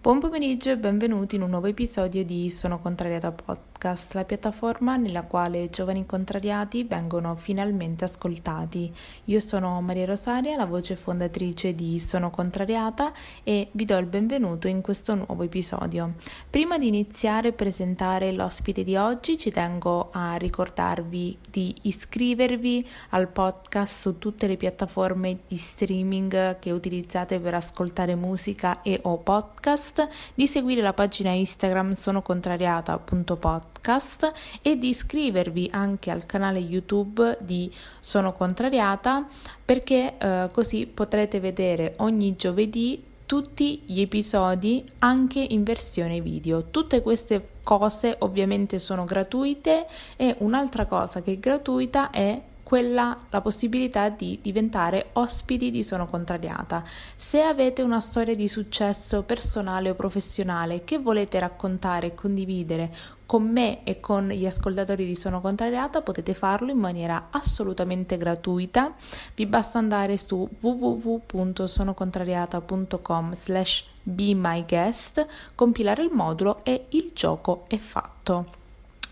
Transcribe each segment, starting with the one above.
Buon pomeriggio e benvenuti in un nuovo episodio di Sono Contrariata Podcast, la piattaforma nella quale giovani contrariati vengono finalmente ascoltati. Io sono Maria Rosaria, la voce fondatrice di Sono Contrariata e vi do il benvenuto in questo nuovo episodio. Prima di iniziare a presentare l'ospite di oggi ci tengo a ricordarvi di iscrivervi al podcast su tutte le piattaforme di streaming che utilizzate per ascoltare musica e o podcast podcast, di seguire la pagina Instagram sonocontrariata.podcast e di iscrivervi anche al canale YouTube di Sono Contrariata perché eh, così potrete vedere ogni giovedì tutti gli episodi anche in versione video. Tutte queste cose ovviamente sono gratuite e un'altra cosa che è gratuita è quella la possibilità di diventare ospiti di Sono Contrariata. Se avete una storia di successo personale o professionale che volete raccontare e condividere con me e con gli ascoltatori di Sono Contrariata potete farlo in maniera assolutamente gratuita. Vi basta andare su www.sonocontrariata.com slash be my guest, compilare il modulo e il gioco è fatto.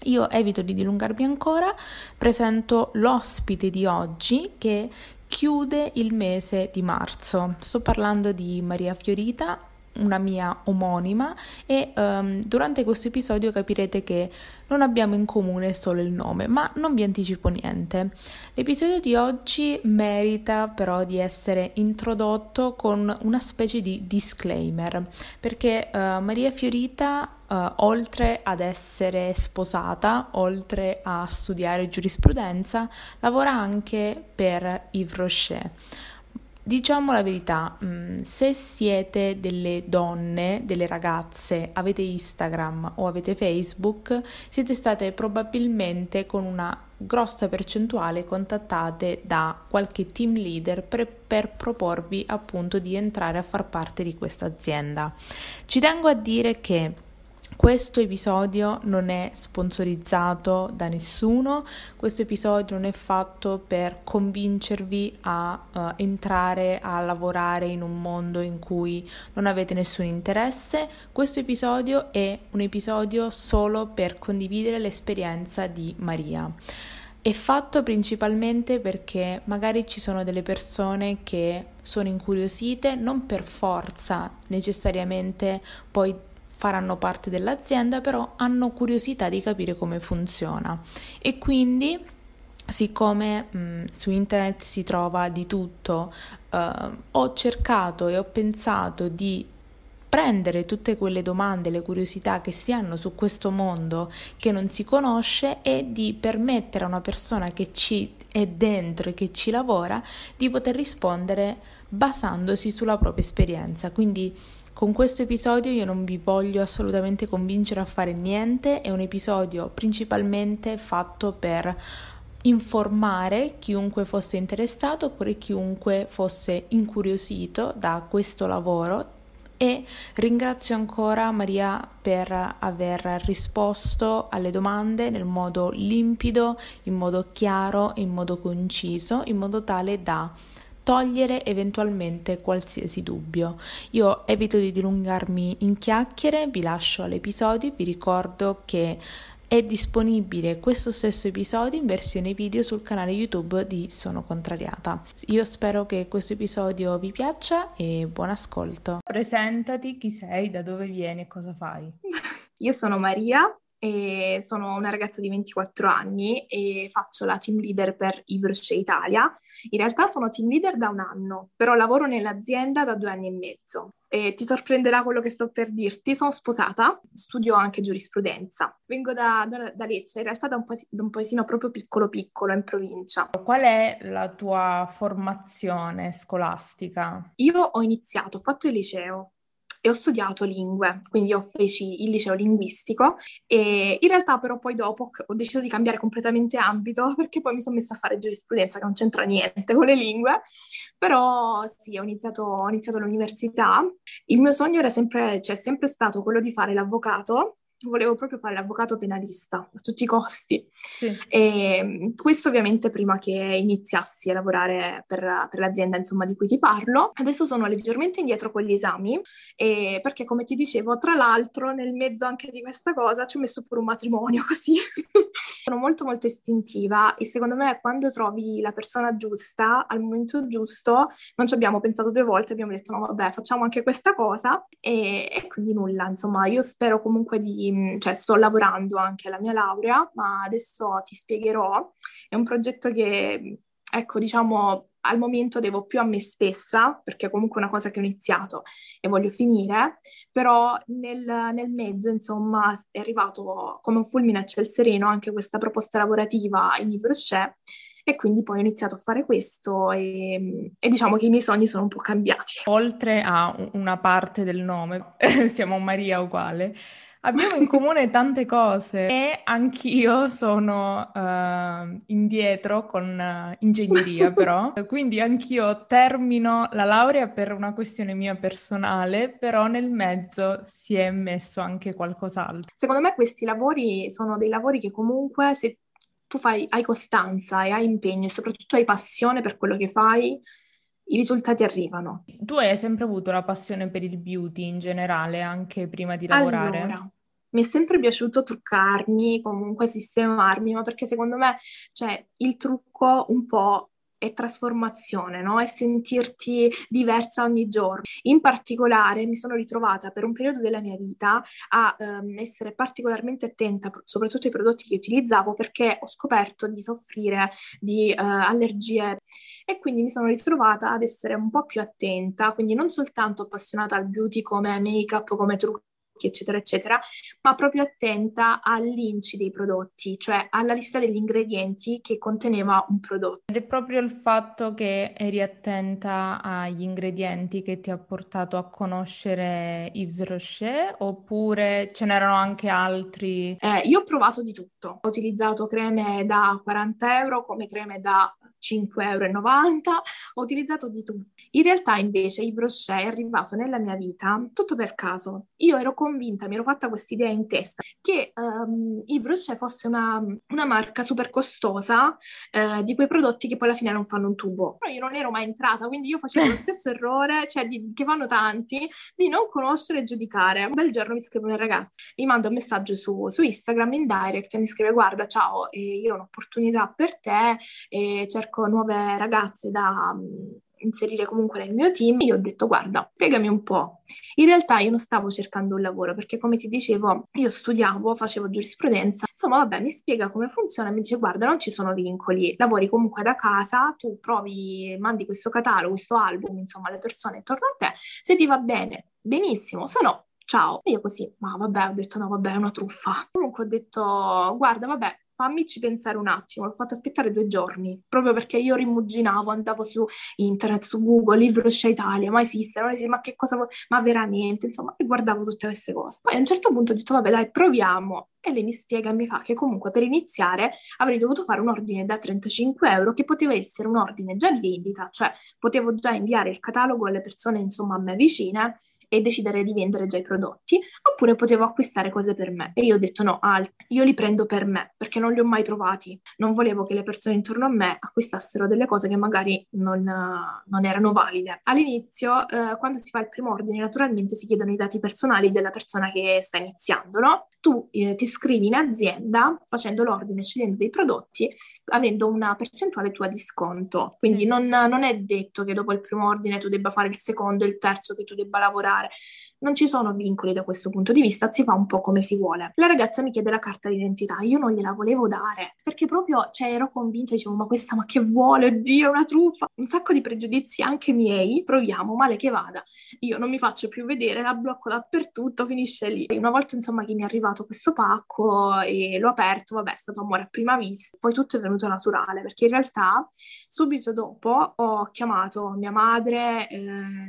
Io evito di dilungarmi ancora, presento l'ospite di oggi che chiude il mese di marzo. Sto parlando di Maria Fiorita, una mia omonima e um, durante questo episodio capirete che non abbiamo in comune solo il nome, ma non vi anticipo niente. L'episodio di oggi merita però di essere introdotto con una specie di disclaimer, perché uh, Maria Fiorita Uh, oltre ad essere sposata, oltre a studiare giurisprudenza, lavora anche per Yves Rocher. Diciamo la verità, mm, se siete delle donne, delle ragazze, avete Instagram o avete Facebook, siete state probabilmente con una grossa percentuale contattate da qualche team leader per, per, proporvi appunto di entrare a far parte di questa azienda. Ci tengo a dire che questo episodio non è sponsorizzato da nessuno, questo episodio non è fatto per convincervi a uh, entrare a lavorare in un mondo in cui non avete nessun interesse, questo episodio è un episodio solo per condividere l'esperienza di Maria. È fatto principalmente perché magari ci sono delle persone che sono incuriosite, non per forza necessariamente poi faranno parte dell'azienda, però hanno curiosità di capire come funziona e quindi siccome mh, su internet si trova di tutto, eh, ho cercato e ho pensato di prendere tutte quelle domande, le curiosità che si hanno su questo mondo che non si conosce e di permettere a una persona che ci è dentro e che ci lavora di poter rispondere basandosi sulla propria esperienza. Quindi con questo episodio io non vi voglio assolutamente convincere a fare niente, è un episodio principalmente fatto per informare chiunque fosse interessato oppure chiunque fosse incuriosito da questo lavoro e ringrazio ancora Maria per aver risposto alle domande nel modo limpido, in modo chiaro in modo conciso, in modo tale da togliere eventualmente qualsiasi dubbio. Io evito di dilungarmi in chiacchiere, vi lascio all'episodio, vi ricordo che è disponibile questo stesso episodio in versione video sul canale YouTube di Sono Contrariata. Io spero che questo episodio vi piaccia e buon ascolto. Presentati, chi sei, da dove vieni e cosa fai? Io sono Maria, e sono una ragazza di 24 anni e faccio la team leader per Ibroce Italia. In realtà sono team leader da un anno, però lavoro nell'azienda da due anni e mezzo. E ti sorprenderà quello che sto per dirti. Sono sposata, studio anche giurisprudenza. Vengo da, da, da Lecce, in realtà da un, paesi, da un paesino proprio piccolo piccolo in provincia. Qual è la tua formazione scolastica? Io ho iniziato, ho fatto il liceo, e ho studiato lingue, quindi io feci il liceo linguistico e in realtà però poi dopo ho deciso di cambiare completamente ambito perché poi mi sono messa a fare giurisprudenza che non c'entra niente con le lingue, però sì, ho iniziato, ho iniziato l'università, il mio sogno era sempre, cioè, sempre stato quello di fare l'avvocato volevo proprio fare l'avvocato penalista a tutti i costi. Sì. E questo ovviamente prima che iniziassi a lavorare per, per, l'azienda insomma di cui ti parlo. Adesso sono leggermente indietro con gli esami e perché come ti dicevo, tra l'altro nel mezzo anche di questa cosa ci ho messo pure un matrimonio così. sono molto molto istintiva e secondo me quando trovi la persona giusta al momento giusto non ci abbiamo pensato due volte, abbiamo detto no vabbè facciamo anche questa cosa e, e quindi nulla, insomma io spero comunque di, cioè sto lavorando anche alla mia laurea, ma adesso ti spiegherò, è un progetto che ecco diciamo al momento devo più a me stessa, perché è comunque una cosa che ho iniziato e voglio finire, però nel, nel mezzo, insomma, è arrivato come un fulmine a ciel sereno anche questa proposta lavorativa in Yves e quindi poi ho iniziato a fare questo e, e, diciamo che i miei sogni sono un po' cambiati. Oltre a una parte del nome, siamo Maria uguale, Abbiamo in comune tante cose e anch'io sono uh, indietro con uh, ingegneria però, quindi anch'io termino la laurea per una questione mia personale, però nel mezzo si è messo anche qualcos'altro. Secondo me questi lavori sono dei lavori che comunque se tu fai, hai costanza e hai impegno e soprattutto hai passione per quello che fai, i risultati arrivano. Tu hai sempre avuto la passione per il beauty in generale, anche prima di lavorare? Allora, mi è sempre piaciuto truccarmi, comunque sistemarmi, ma perché secondo me, cioè, il trucco un po' è trasformazione, no? È sentirti diversa ogni giorno. In particolare mi sono ritrovata per un periodo della mia vita a um, essere particolarmente attenta, soprattutto ai prodotti che utilizzavo, perché ho scoperto di soffrire di uh, allergie e quindi mi sono ritrovata ad essere un po' più attenta, quindi non soltanto appassionata al beauty come make-up, come trucco, eccetera, eccetera, ma proprio attenta all'inci dei prodotti, cioè alla lista degli ingredienti che conteneva un prodotto. Ed è proprio il fatto che eri attenta agli ingredienti che ti ha portato a conoscere Yves Rocher oppure ce n'erano anche altri? Eh, io ho provato di tutto, ho utilizzato creme da 40 euro come creme da 5,90 euro, ho utilizzato di tutto. In realtà invece il brochet è arrivato nella mia vita tutto per caso. Io ero convinta, mi ero fatta questa idea in testa, che um, il brochet fosse una, una, marca super costosa eh, di quei prodotti che poi alla fine non fanno un tubo. Però io non ero mai entrata, quindi io facevo lo stesso errore, cioè di, che fanno tanti, di non conoscere e giudicare. Un bel giorno mi scrive una ragazza, mi manda un messaggio su, su Instagram in direct e mi scrive guarda ciao, eh, io ho un'opportunità per te e cerco nuove ragazze da inserire comunque nel mio team, io ho detto guarda, spiegami un po'. In realtà io non stavo cercando un lavoro perché come ti dicevo io studiavo, facevo giurisprudenza, insomma vabbè mi spiega come funziona, mi dice guarda non ci sono vincoli, lavori comunque da casa, tu provi, mandi questo catalogo, questo album insomma alle persone intorno a te, se ti va bene benissimo, se no ciao. Io così, ma vabbè, ho detto no, vabbè, è una truffa. Comunque ho detto, guarda, vabbè, fammici pensare un attimo, l'ho fatto aspettare due giorni, proprio perché io rimuginavo, andavo su internet, su Google, Libro Scia Italia, ma esiste, non esiste, ma che cosa, vuoi? ma veramente, insomma, e guardavo tutte queste cose. Poi a un certo punto ho detto, vabbè dai, proviamo. E lei mi spiega e mi fa che comunque per iniziare avrei dovuto fare un ordine da 35 euro che poteva essere un ordine già di vendita, cioè potevo già inviare il catalogo alle persone insomma a me vicine e decidere di vendere già i prodotti, oppure potevo acquistare cose per me. E io ho detto no, alt, io li prendo per me, perché non li ho mai provati. Non volevo che le persone intorno a me acquistassero delle cose che magari non, non erano valide. All'inizio, eh, quando si fa il primo ordine, naturalmente si chiedono i dati personali della persona che sta iniziando, no? Tu eh, ti iscrivi in azienda facendo l'ordine, scegliendo dei prodotti, avendo una percentuale tua di sconto. Quindi sì. non, non è detto che dopo il primo ordine tu debba fare il secondo, il terzo, che tu debba lavorare fare. Non ci sono vincoli da questo punto di vista, si fa un po' come si vuole. La ragazza mi chiede la carta d'identità, io non gliela volevo dare, perché proprio, cioè, ero convinta, dicevo, ma questa, ma che vuole, oddio, è una truffa. Un sacco di pregiudizi anche miei, proviamo, male che vada. Io non mi faccio più vedere, la blocco dappertutto, finisce lì. Una volta, insomma, che mi è arrivato questo pacco e l'ho aperto, vabbè, è stato amore a prima vista. Poi tutto è venuto naturale, perché in realtà subito dopo ho chiamato mia madre, eh,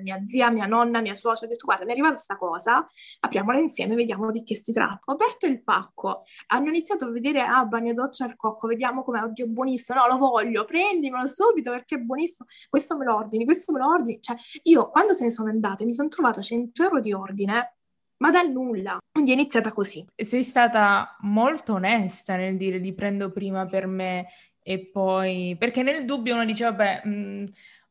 mia zia, mia nonna, mia suocera, detto guarda mi è arrivata questa cosa, apriamola insieme, vediamo di che si tratta. Ho aperto il pacco, hanno iniziato a vedere, ah, bagno doccia al cocco, vediamo com'è, oddio, buonissimo, no, lo voglio, prendimelo subito perché è buonissimo, questo me lo ordini, questo me lo ordini. Cioè, io quando se ne sono andate mi sono trovata 100 euro di ordine ma dal nulla. Quindi è iniziata così. Sei stata molto onesta nel dire li prendo prima per me e poi... Perché nel dubbio uno dice, vabbè... Mh, mm,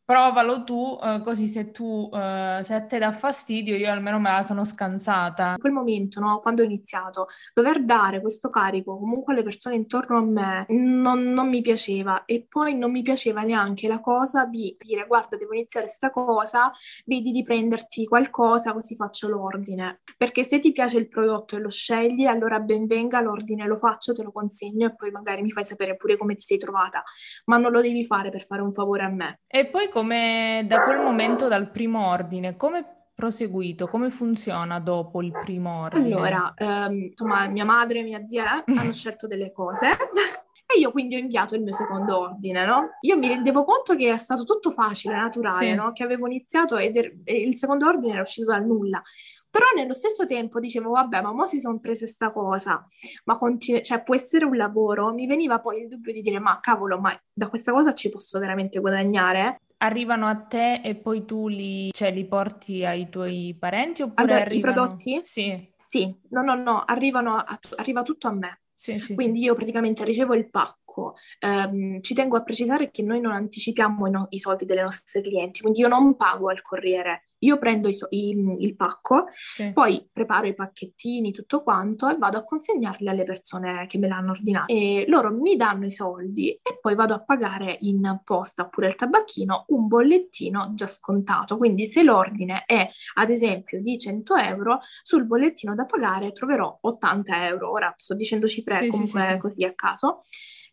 provalo tu, eh, così se tu, eh, se a te dà fastidio, io almeno me la sono scansata. In quel momento, no, quando ho iniziato, dover dare questo carico comunque alle persone intorno a me non, non mi piaceva e poi non mi piaceva neanche la cosa di dire guarda, devo iniziare questa cosa, vedi di prenderti qualcosa così faccio l'ordine. Perché se ti piace il prodotto e lo scegli, allora ben venga, l'ordine lo faccio, te lo consegno e poi magari mi fai sapere pure come ti sei trovata, ma non lo devi fare per fare un favore a me. E poi come da quel momento, dal primo ordine, come proseguito? Come funziona dopo il primo ordine? Allora, ehm, insomma, mia madre e mia zia hanno scelto delle cose. E io quindi ho inviato il mio secondo ordine, no? Io mi rendevo conto che era stato tutto facile, naturale, sì. no? Che avevo iniziato ed er- e il secondo ordine era uscito dal nulla. Però nello stesso tempo dicevo, vabbè, ma mo si sono prese sta cosa, ma continu- cioè, può essere un lavoro. Mi veniva poi il dubbio di dire, ma cavolo, ma da questa cosa ci posso veramente guadagnare? Arrivano a te e poi tu li, cioè, li porti ai tuoi parenti oppure allora, arrivano... i prodotti? Sì. Sì, no, no, no, arrivano a, arriva tutto a me. Sì, sì, Quindi io praticamente ricevo il pacco. Um, ci tengo a precisare che noi non anticipiamo i, no- i soldi delle nostre clienti, quindi io non pago al corriere io prendo i so- i, il pacco, sì. poi preparo i pacchettini, tutto quanto e vado a consegnarli alle persone che me l'hanno ordinato. E loro mi danno i soldi e poi vado a pagare in posta oppure al tabacchino un bollettino già scontato. Quindi se l'ordine è ad esempio di 100 euro, sul bollettino da pagare troverò 80 euro. Ora sto dicendo cifre sì, comunque sì, così a caso.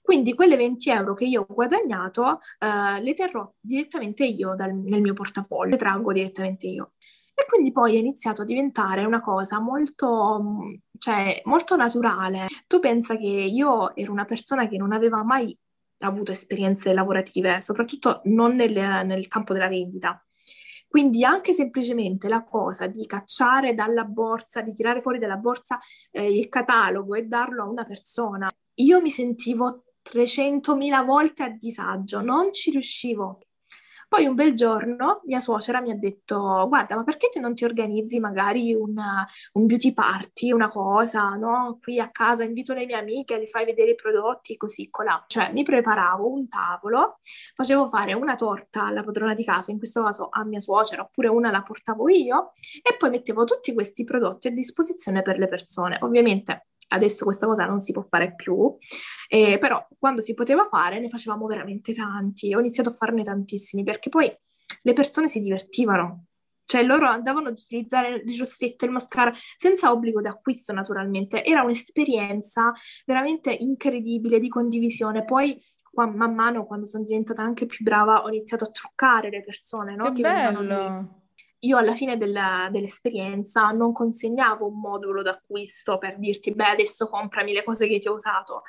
Quindi quelle 20 euro che io ho guadagnato eh, le terrò direttamente io dal, nel mio portafoglio, le traggo direttamente io. E quindi poi è iniziato a diventare una cosa molto, cioè, molto naturale. Tu pensa che io ero una persona che non aveva mai avuto esperienze lavorative, soprattutto non nel, nel campo della vendita. Quindi anche semplicemente la cosa di cacciare dalla borsa, di tirare fuori dalla borsa eh, il catalogo e darlo a una persona, io mi sentivo 300.000 volte a disagio, non ci riuscivo. Poi un bel giorno mia suocera mi ha detto: Guarda, ma perché tu non ti organizzi magari una, un beauty party, una cosa, no? Qui a casa invito le mie amiche, le fai vedere i prodotti, così colà. Cioè, mi preparavo un tavolo, facevo fare una torta alla padrona di casa, in questo caso a mia suocera, oppure una la portavo io, e poi mettevo tutti questi prodotti a disposizione per le persone. Ovviamente adesso questa cosa non si può fare più, eh, però quando si poteva fare ne facevamo veramente tanti, ho iniziato a farne tantissimi perché poi le persone si divertivano, cioè loro andavano ad utilizzare il rossetto, il mascara senza obbligo di acquisto naturalmente, era un'esperienza veramente incredibile di condivisione, poi man mano quando sono diventata anche più brava ho iniziato a truccare le persone, no? Che, che bello! Io alla fine della, dell'esperienza non consegnavo un modulo d'acquisto per dirti, beh, adesso comprami le cose che ti ho usato.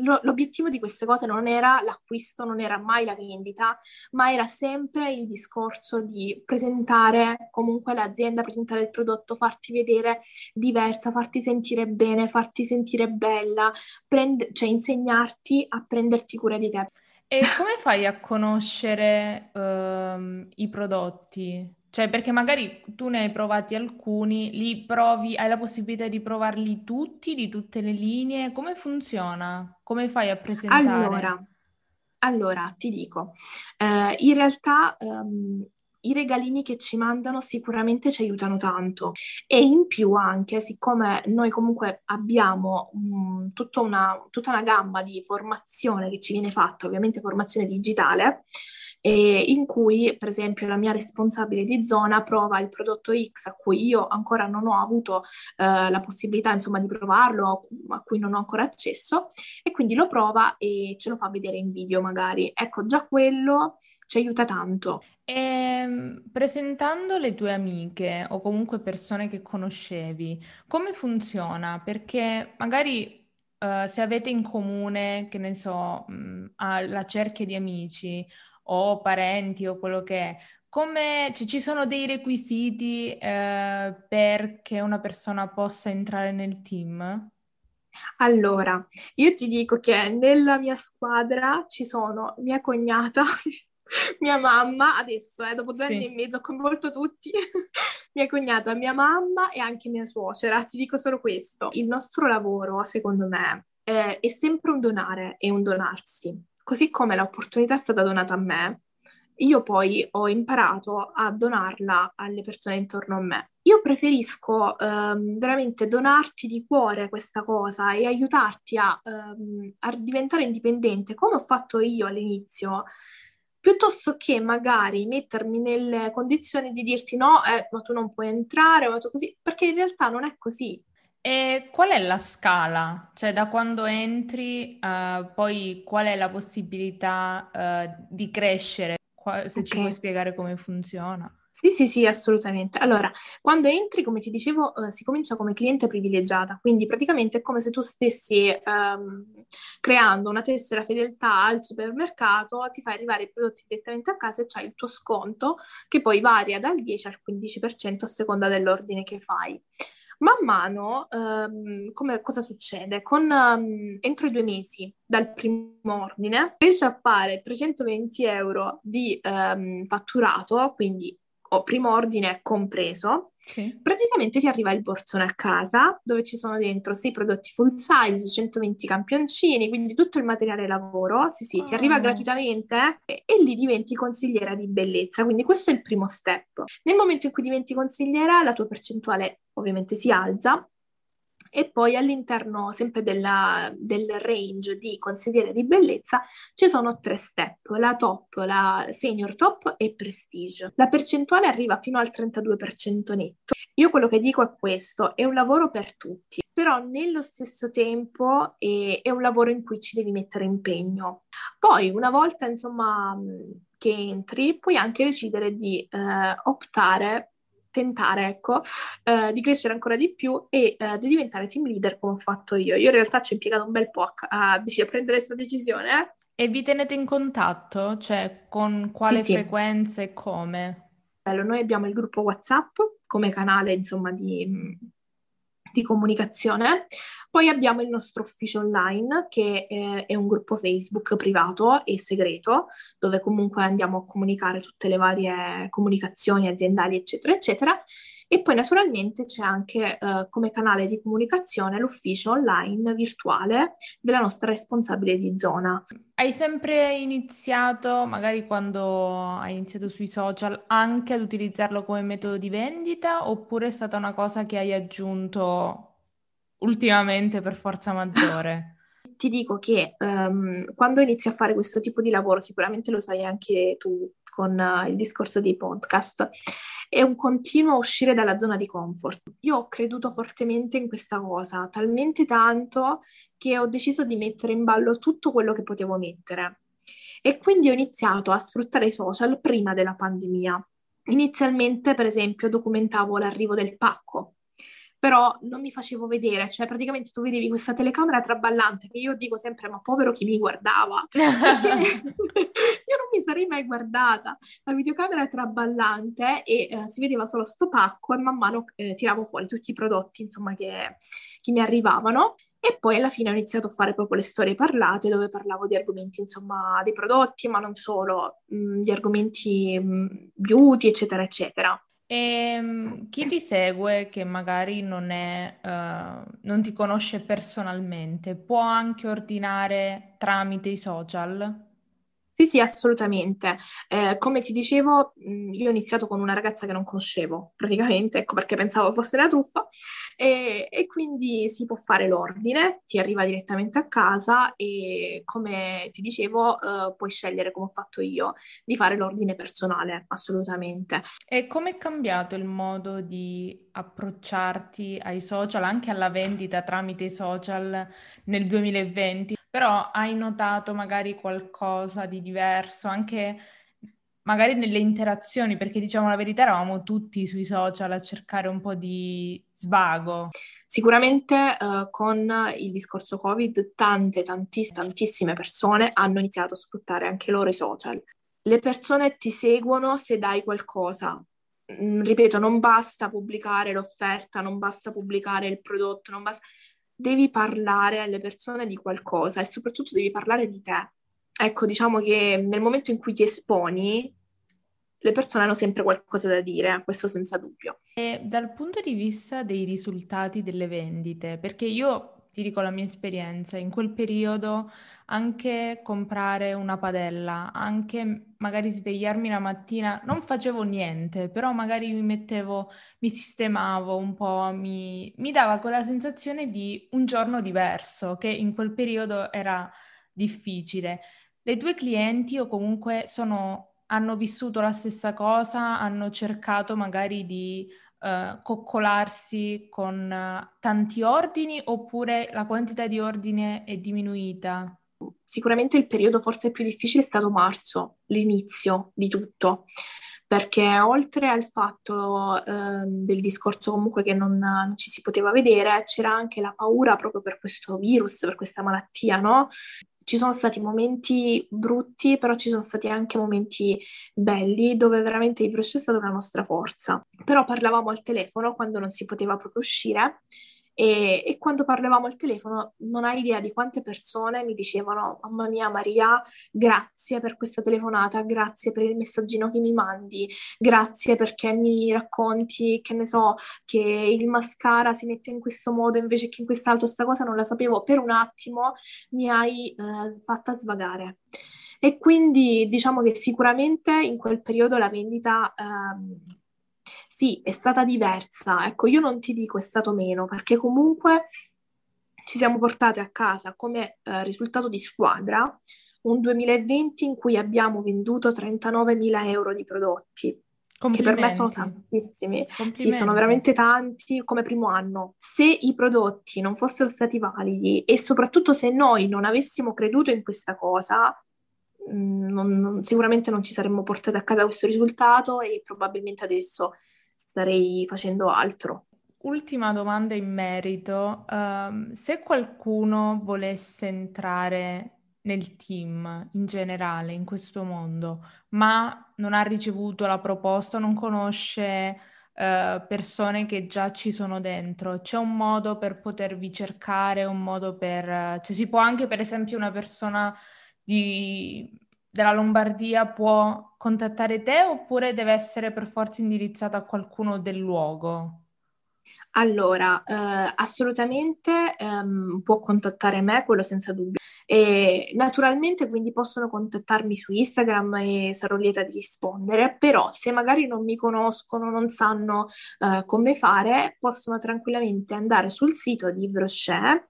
Lo, l'obiettivo di queste cose non era l'acquisto, non era mai la vendita, ma era sempre il discorso di presentare comunque l'azienda, presentare il prodotto, farti vedere diversa, farti sentire bene, farti sentire bella, prend- cioè insegnarti a prenderti cura di te. E come fai a conoscere uh, i prodotti? Cioè, perché magari tu ne hai provati alcuni, li provi, hai la possibilità di provarli tutti, di tutte le linee. Come funziona? Come fai a presentare? Allora, allora ti dico, eh, in realtà ehm, i regalini che ci mandano sicuramente ci aiutano tanto e in più anche, siccome noi comunque abbiamo um, tutta, una, tutta una gamma di formazione che ci viene fatta, ovviamente formazione digitale, eh, in cui per esempio la mia responsabile di zona prova il prodotto X a cui io ancora non ho avuto eh, la possibilità insomma di provarlo, a cui non ho ancora accesso e quindi lo prova e ce lo fa vedere in video magari. Ecco, già quello ci aiuta tanto. E, ehm, presentando le tue amiche o comunque persone che conoscevi, come funziona? Perché magari uh, se avete in comune, che ne so, mh, la cerchia di amici o parenti o quello che è, come cioè, ci sono dei requisiti eh, perché una persona possa entrare nel team? Allora, io ti dico che nella mia squadra ci sono mia cognata, mia mamma, adesso, eh, dopo due sì. anni e mezzo, ho coinvolto tutti, mia cognata, mia mamma e anche mia suocera. Ti dico solo questo. Il nostro lavoro, secondo me, è, è sempre un donare e un donarsi. Così come l'opportunità è stata donata a me, io poi ho imparato a donarla alle persone intorno a me. Io preferisco um, veramente donarti di cuore questa cosa e aiutarti a, um, a diventare indipendente, come ho fatto io all'inizio piuttosto che magari mettermi nelle condizioni di dirti no, eh, ma tu non puoi entrare, ma tu così, perché in realtà non è così. E qual è la scala? Cioè, da quando entri, uh, poi qual è la possibilità uh, di crescere? Qua, se okay. ci puoi spiegare come funziona. Sì, sì, sì, assolutamente. Allora, quando entri, come ti dicevo, eh, si comincia come cliente privilegiata, quindi praticamente è come se tu stessi ehm, creando una tessera fedeltà al supermercato, ti fai arrivare i prodotti direttamente a casa e c'hai il tuo sconto che poi varia dal 10 al 15% a seconda dell'ordine che fai. Man mano, ehm, come, cosa succede? Con, um, entro i due mesi dal primo ordine, riesci a fare 320 euro di um, fatturato, quindi o primo ordine compreso, sì. praticamente ti arriva il borsone a casa dove ci sono dentro sei prodotti full size, 120 campioncini, quindi tutto il materiale lavoro, sì sì, ti arriva ah. gratuitamente e, e lì diventi consigliera di bellezza, quindi questo è il primo step. Nel momento in cui diventi consigliera la tua percentuale ovviamente si alza e poi all'interno sempre della, del range di consigliere di bellezza ci sono tre step, la top, la senior top e prestige. La percentuale arriva fino al 32% netto. Io quello che dico è questo, è un lavoro per tutti, però nello stesso tempo è, è un lavoro in cui ci devi mettere impegno. Poi una volta insomma che entri puoi anche decidere di eh, optare tentare, ecco, eh, di crescere ancora di più e eh, di diventare team leader come ho fatto io. Io in realtà ci ho impiegato un bel po' a, a, a prendere questa decisione. E vi tenete in contatto? Cioè, con quale sì, frequenza sì. e come? Bello, noi abbiamo il gruppo WhatsApp come canale, insomma, di, di comunicazione. Poi abbiamo il nostro ufficio online che eh, è un gruppo Facebook privato e segreto, dove comunque andiamo a comunicare tutte le varie comunicazioni aziendali, eccetera, eccetera. E poi naturalmente c'è anche eh, come canale di comunicazione l'ufficio online virtuale della nostra responsabile di zona. Hai sempre iniziato, magari quando hai iniziato sui social, anche ad utilizzarlo come metodo di vendita oppure è stata una cosa che hai aggiunto ultimamente per forza maggiore? Ti dico che um, quando inizi a fare questo tipo di lavoro, sicuramente lo sai anche tu con uh, il discorso dei podcast, è un continuo uscire dalla zona di comfort. Io ho creduto fortemente in questa cosa, talmente tanto che ho deciso di mettere in ballo tutto quello che potevo mettere. E quindi ho iniziato a sfruttare i social prima della pandemia. Inizialmente, per esempio, documentavo l'arrivo del pacco, però non mi facevo vedere, cioè praticamente tu vedevi questa telecamera traballante che io dico sempre ma povero chi mi guardava, perché io non mi sarei mai guardata, la videocamera traballante e eh, si vedeva solo sto pacco e man mano eh, tiravo fuori tutti i prodotti insomma che, che mi arrivavano. E poi alla fine ho iniziato a fare proprio le storie parlate dove parlavo di argomenti, insomma, dei prodotti, ma non solo, mh, mm, di argomenti mh, mm, beauty, eccetera, eccetera. E ehm, chi ti segue, che magari non è, uh, non ti conosce personalmente, può anche ordinare tramite i social? Sì, sì, assolutamente. Eh, come ti dicevo, io ho iniziato con una ragazza che non conoscevo, praticamente, ecco perché pensavo fosse la truffa, e, e quindi si può fare l'ordine, ti arriva direttamente a casa e come ti dicevo, eh, puoi scegliere, come ho fatto io, di fare l'ordine personale, assolutamente. E come è cambiato il modo di approcciarti ai social, anche alla vendita tramite i social nel 2020? Però hai notato magari qualcosa di diverso, anche magari nelle interazioni, perché diciamo la verità eravamo tutti sui social a cercare un po' di svago. Sicuramente uh, con il discorso Covid tante, tantiss- tantissime persone hanno iniziato a sfruttare anche loro i social. Le persone ti seguono se dai qualcosa. Mm, ripeto, non basta pubblicare l'offerta, non basta pubblicare il prodotto, non basta devi parlare alle persone di qualcosa e soprattutto devi parlare di te. ecco, diciamo che nel momento in cui ti esponi, le persone hanno sempre qualcosa da dire, questo senza dubbio. E dal punto di vista dei risultati delle vendite, perché io ti dico la mia esperienza, in quel periodo anche comprare una padella, anche magari svegliarmi la mattina, non facevo niente, però magari mi mettevo, mi sistemavo un po', mi, mi dava quella sensazione di un giorno diverso, che in quel periodo era difficile. Le tue clienti o comunque sono, hanno vissuto la stessa cosa, hanno cercato magari di uh, coccolarsi con uh, tanti ordini oppure la quantità di ordine è diminuita? Sicuramente il periodo forse più difficile è stato marzo, l'inizio di tutto, perché oltre al fatto eh, del discorso comunque che non, non, ci si poteva vedere, c'era anche la paura proprio per questo virus, per questa malattia, no? Ci sono stati momenti brutti, però ci sono stati anche momenti belli dove veramente il Ivrosh è stata una nostra forza. Però parlavamo al telefono quando non si poteva proprio uscire e, e, quando parlavamo al telefono non hai idea di quante persone mi dicevano mamma mia Maria, grazie per questa telefonata, grazie per il messaggino che mi mandi, grazie perché mi racconti, che ne so, che il mascara si mette in questo modo invece che in quest'altro, sta cosa non la sapevo, per un attimo mi hai eh, fatta svagare. E quindi diciamo che sicuramente in quel periodo la vendita... Eh, sì, è stata diversa. Ecco, io non ti dico è stato meno, perché comunque ci siamo portate a casa come eh, risultato di squadra un 2020 in cui abbiamo venduto 39.000 euro di prodotti. Che per me sono tantissimi, sì, sono veramente tanti come primo anno. Se i prodotti non fossero stati validi e soprattutto se noi non avessimo creduto in questa cosa, mm, non, non, sicuramente non ci saremmo portate a casa questo risultato e probabilmente adesso starei facendo altro. Ultima domanda in merito, um, se qualcuno volesse entrare nel team in generale, in questo mondo, ma non ha ricevuto la proposta, non conosce uh, persone che già ci sono dentro, c'è un modo per potervi cercare, un modo per... cioè si può anche per esempio una persona di della Lombardia può contattare te oppure deve essere per forza indirizzata a qualcuno del luogo? Allora, eh, assolutamente ehm, può contattare me, quello senza dubbio. E naturalmente quindi possono contattarmi su Instagram e sarò lieta di rispondere, però se magari non mi conoscono, non sanno eh, come fare, possono tranquillamente andare sul sito di Brochet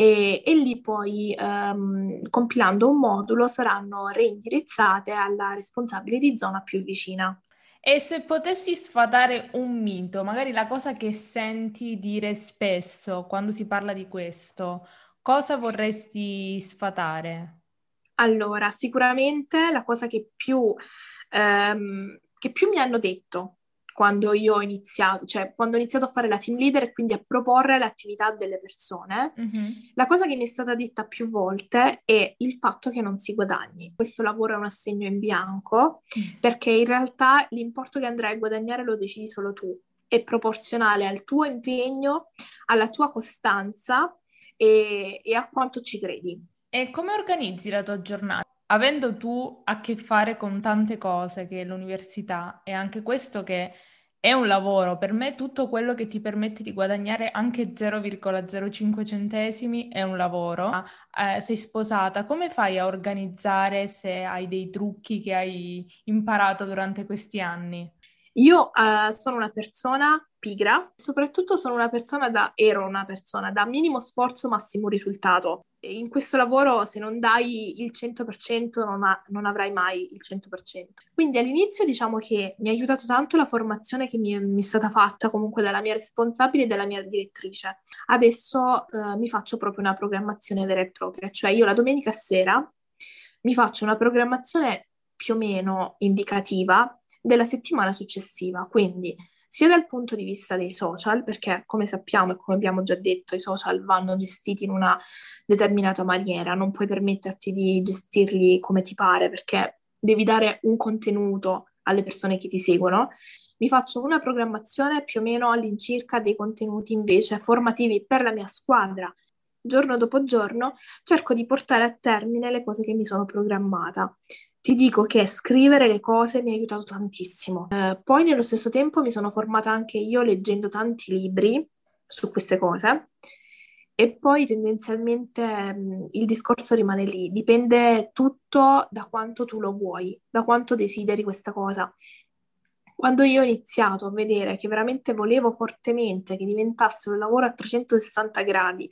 e, e lì poi ehm, compilando un modulo saranno reindirizzate alla responsabile di zona più vicina. E se potessi sfatare un mito, magari la cosa che senti dire spesso quando si parla di questo, cosa vorresti sfatare? Allora, sicuramente la cosa che più, ehm, che più mi hanno detto quando io ho iniziato, cioè quando ho iniziato a fare la team leader e quindi a proporre l'attività delle persone, mm-hmm. la cosa che mi è stata detta più volte è il fatto che non si guadagni. Questo lavoro è un assegno in bianco mm. perché in realtà l'importo che andrai a guadagnare lo decidi solo tu, è proporzionale al tuo impegno, alla tua costanza e, e a quanto ci credi. E come organizzi la tua giornata? Avendo tu a che fare con tante cose che è l'università, è anche questo che è un lavoro, per me tutto quello che ti permette di guadagnare anche 0,05 centesimi è un lavoro. Eh, sei sposata, come fai a organizzare se hai dei trucchi che hai imparato durante questi anni? Io uh, sono una persona pigra, soprattutto sono una persona da, ero una persona da minimo sforzo, massimo risultato. In questo lavoro se non dai il 100% non, ha, non avrai mai il 100%. Quindi all'inizio diciamo che mi ha aiutato tanto la formazione che mi mi è stata fatta comunque dalla mia responsabile e dalla mia direttrice. Adesso uh, mi faccio proprio una programmazione vera e propria, cioè io la domenica sera mi faccio una programmazione più o meno indicativa della settimana successiva. Quindi sia dal punto di vista dei social, perché come sappiamo e come abbiamo già detto, i social vanno gestiti in una determinata maniera, non puoi permetterti di gestirli come ti pare, perché devi dare un contenuto alle persone che ti seguono. Mi faccio una programmazione più o meno all'incirca dei contenuti invece formativi per la mia squadra giorno dopo giorno, cerco di portare a termine le cose che mi sono programmata. Ti dico che scrivere le cose mi ha aiutato tantissimo. Eh, poi nello stesso tempo mi sono formata anche io leggendo tanti libri su queste cose e poi tendenzialmente mh, il discorso rimane lì, dipende tutto da quanto tu lo vuoi, da quanto desideri questa cosa. Quando io ho iniziato a vedere che veramente volevo fortemente che diventasse un lavoro a 360 gradi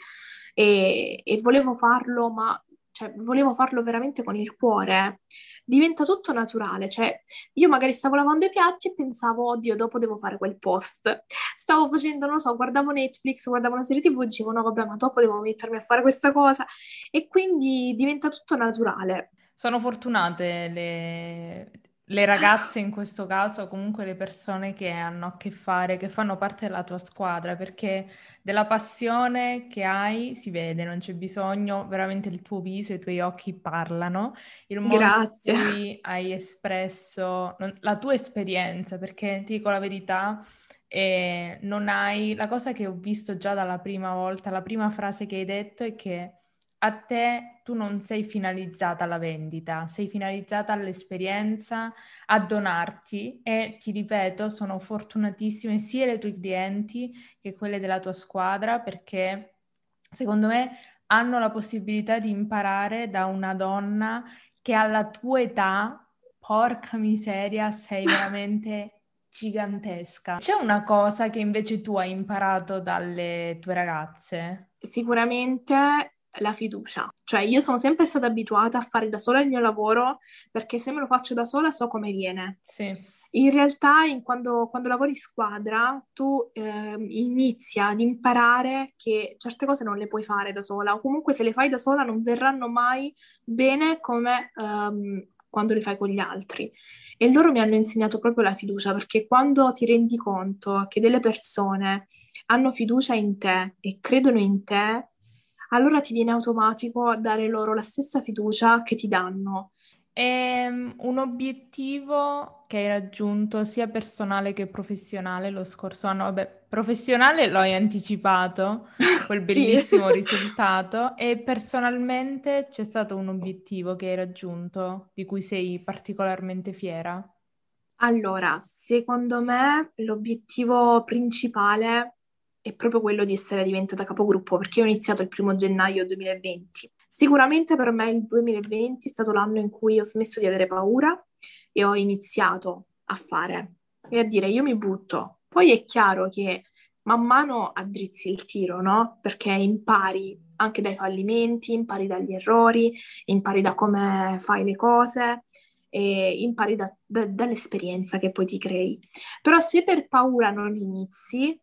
e, e volevo farlo, ma cioè, volevo farlo veramente con il cuore, diventa tutto naturale. Cioè, io magari stavo lavando i piatti e pensavo, oddio, dopo devo fare quel post. Stavo facendo, non lo so, guardavo Netflix, guardavo una serie TV, dicevo, no, vabbè, ma dopo devo mettermi a fare questa cosa. E quindi diventa tutto naturale. Sono fortunate le, le ragazze in questo caso, comunque le persone che hanno a che fare, che fanno parte della tua squadra, perché della passione che hai si vede, non c'è bisogno, veramente il tuo viso, i tuoi occhi parlano, il modo Grazie. in cui hai espresso non, la tua esperienza, perché ti dico la verità, eh, non hai, la cosa che ho visto già dalla prima volta, la prima frase che hai detto è che a te tu non sei finalizzata alla vendita, sei finalizzata all'esperienza, a donarti e ti ripeto, sono fortunatissime sia le tue clienti che quelle della tua squadra perché secondo me hanno la possibilità di imparare da una donna che alla tua età, porca miseria, sei veramente gigantesca. C'è una cosa che invece tu hai imparato dalle tue ragazze? Sicuramente la fiducia. Cioè io sono sempre stata abituata a fare da sola il mio lavoro perché se me lo faccio da sola so come viene. Sì. In realtà, in quando, quando, lavori in squadra, tu eh, inizi ad imparare che certe cose non le puoi fare da sola, o comunque se le fai da sola non verranno mai bene come um, quando le fai con gli altri. E loro mi hanno insegnato proprio la fiducia, perché quando ti rendi conto che delle persone hanno fiducia in te e credono in te, allora ti viene automatico dare loro la stessa fiducia che ti danno. È ehm, un obiettivo che hai raggiunto sia personale che professionale lo scorso anno. Vabbè, professionale lo hai anticipato, quel bellissimo sì. risultato, e personalmente c'è stato un obiettivo che hai raggiunto di cui sei particolarmente fiera? Allora, secondo me l'obiettivo principale è proprio quello di essere diventata capogruppo, perché ho iniziato il primo gennaio 2020. Sicuramente per me il 2020 è stato l'anno in cui ho smesso di avere paura e ho iniziato a fare e a dire io mi butto. Poi è chiaro che man mano addrizzi il tiro, no? Perché impari anche dai fallimenti, impari dagli errori, impari da come fai le cose e impari da, da, dall'esperienza che poi ti crei. Però se per paura non inizi,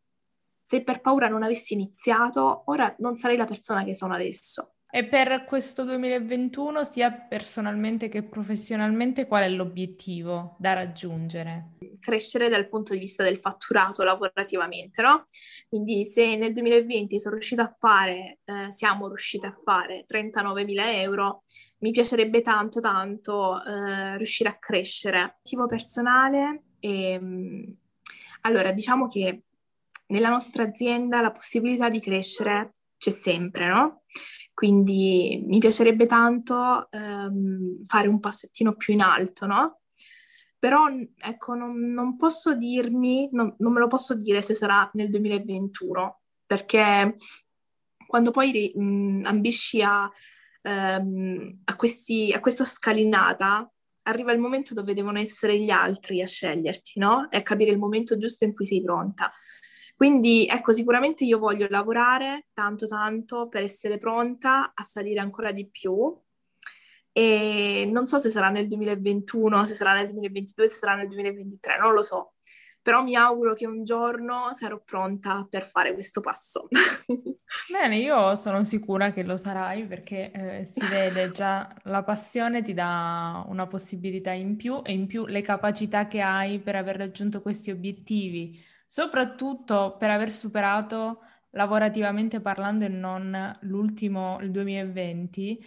se per paura non avessi iniziato, ora non sarei la persona che sono adesso. E per questo 2021, sia personalmente che professionalmente, qual è l'obiettivo da raggiungere? Crescere dal punto di vista del fatturato lavorativamente, no? Quindi se nel 2020 sono riuscita a fare, eh, siamo riusciti a fare 39.000 euro, mi piacerebbe tanto, tanto eh, riuscire a crescere. Obiettivo personale, e, ehm, allora diciamo che nella nostra azienda la possibilità di crescere c'è sempre, no? Quindi mi piacerebbe tanto ehm, fare un passettino più in alto, no? Però ecco, non, non posso dirmi, non, non, me lo posso dire se sarà nel 2021, perché quando poi mh, ambisci a, ehm, a, questi, a questa scalinata, arriva il momento dove devono essere gli altri a sceglierti, no? E a capire il momento giusto in cui sei pronta. Quindi ecco, sicuramente io voglio lavorare tanto tanto per essere pronta a salire ancora di più e non so se sarà nel 2021, se sarà nel 2022, se sarà nel 2023, non lo so. Però mi auguro che un giorno sarò pronta per fare questo passo. Bene, io sono sicura che lo sarai perché eh, si vede già la passione ti dà una possibilità in più e in più le capacità che hai per aver raggiunto questi obiettivi soprattutto per aver superato lavorativamente parlando e non l'ultimo, il 2020,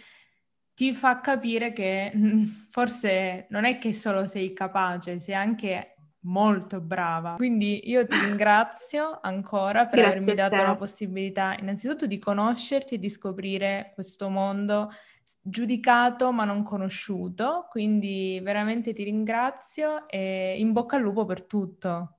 ti fa capire che forse non è che solo sei capace, sei anche molto brava. Quindi io ti ringrazio ancora per Grazie avermi dato la possibilità innanzitutto di conoscerti e di scoprire questo mondo giudicato ma non conosciuto. Quindi veramente ti ringrazio e in bocca al lupo per tutto.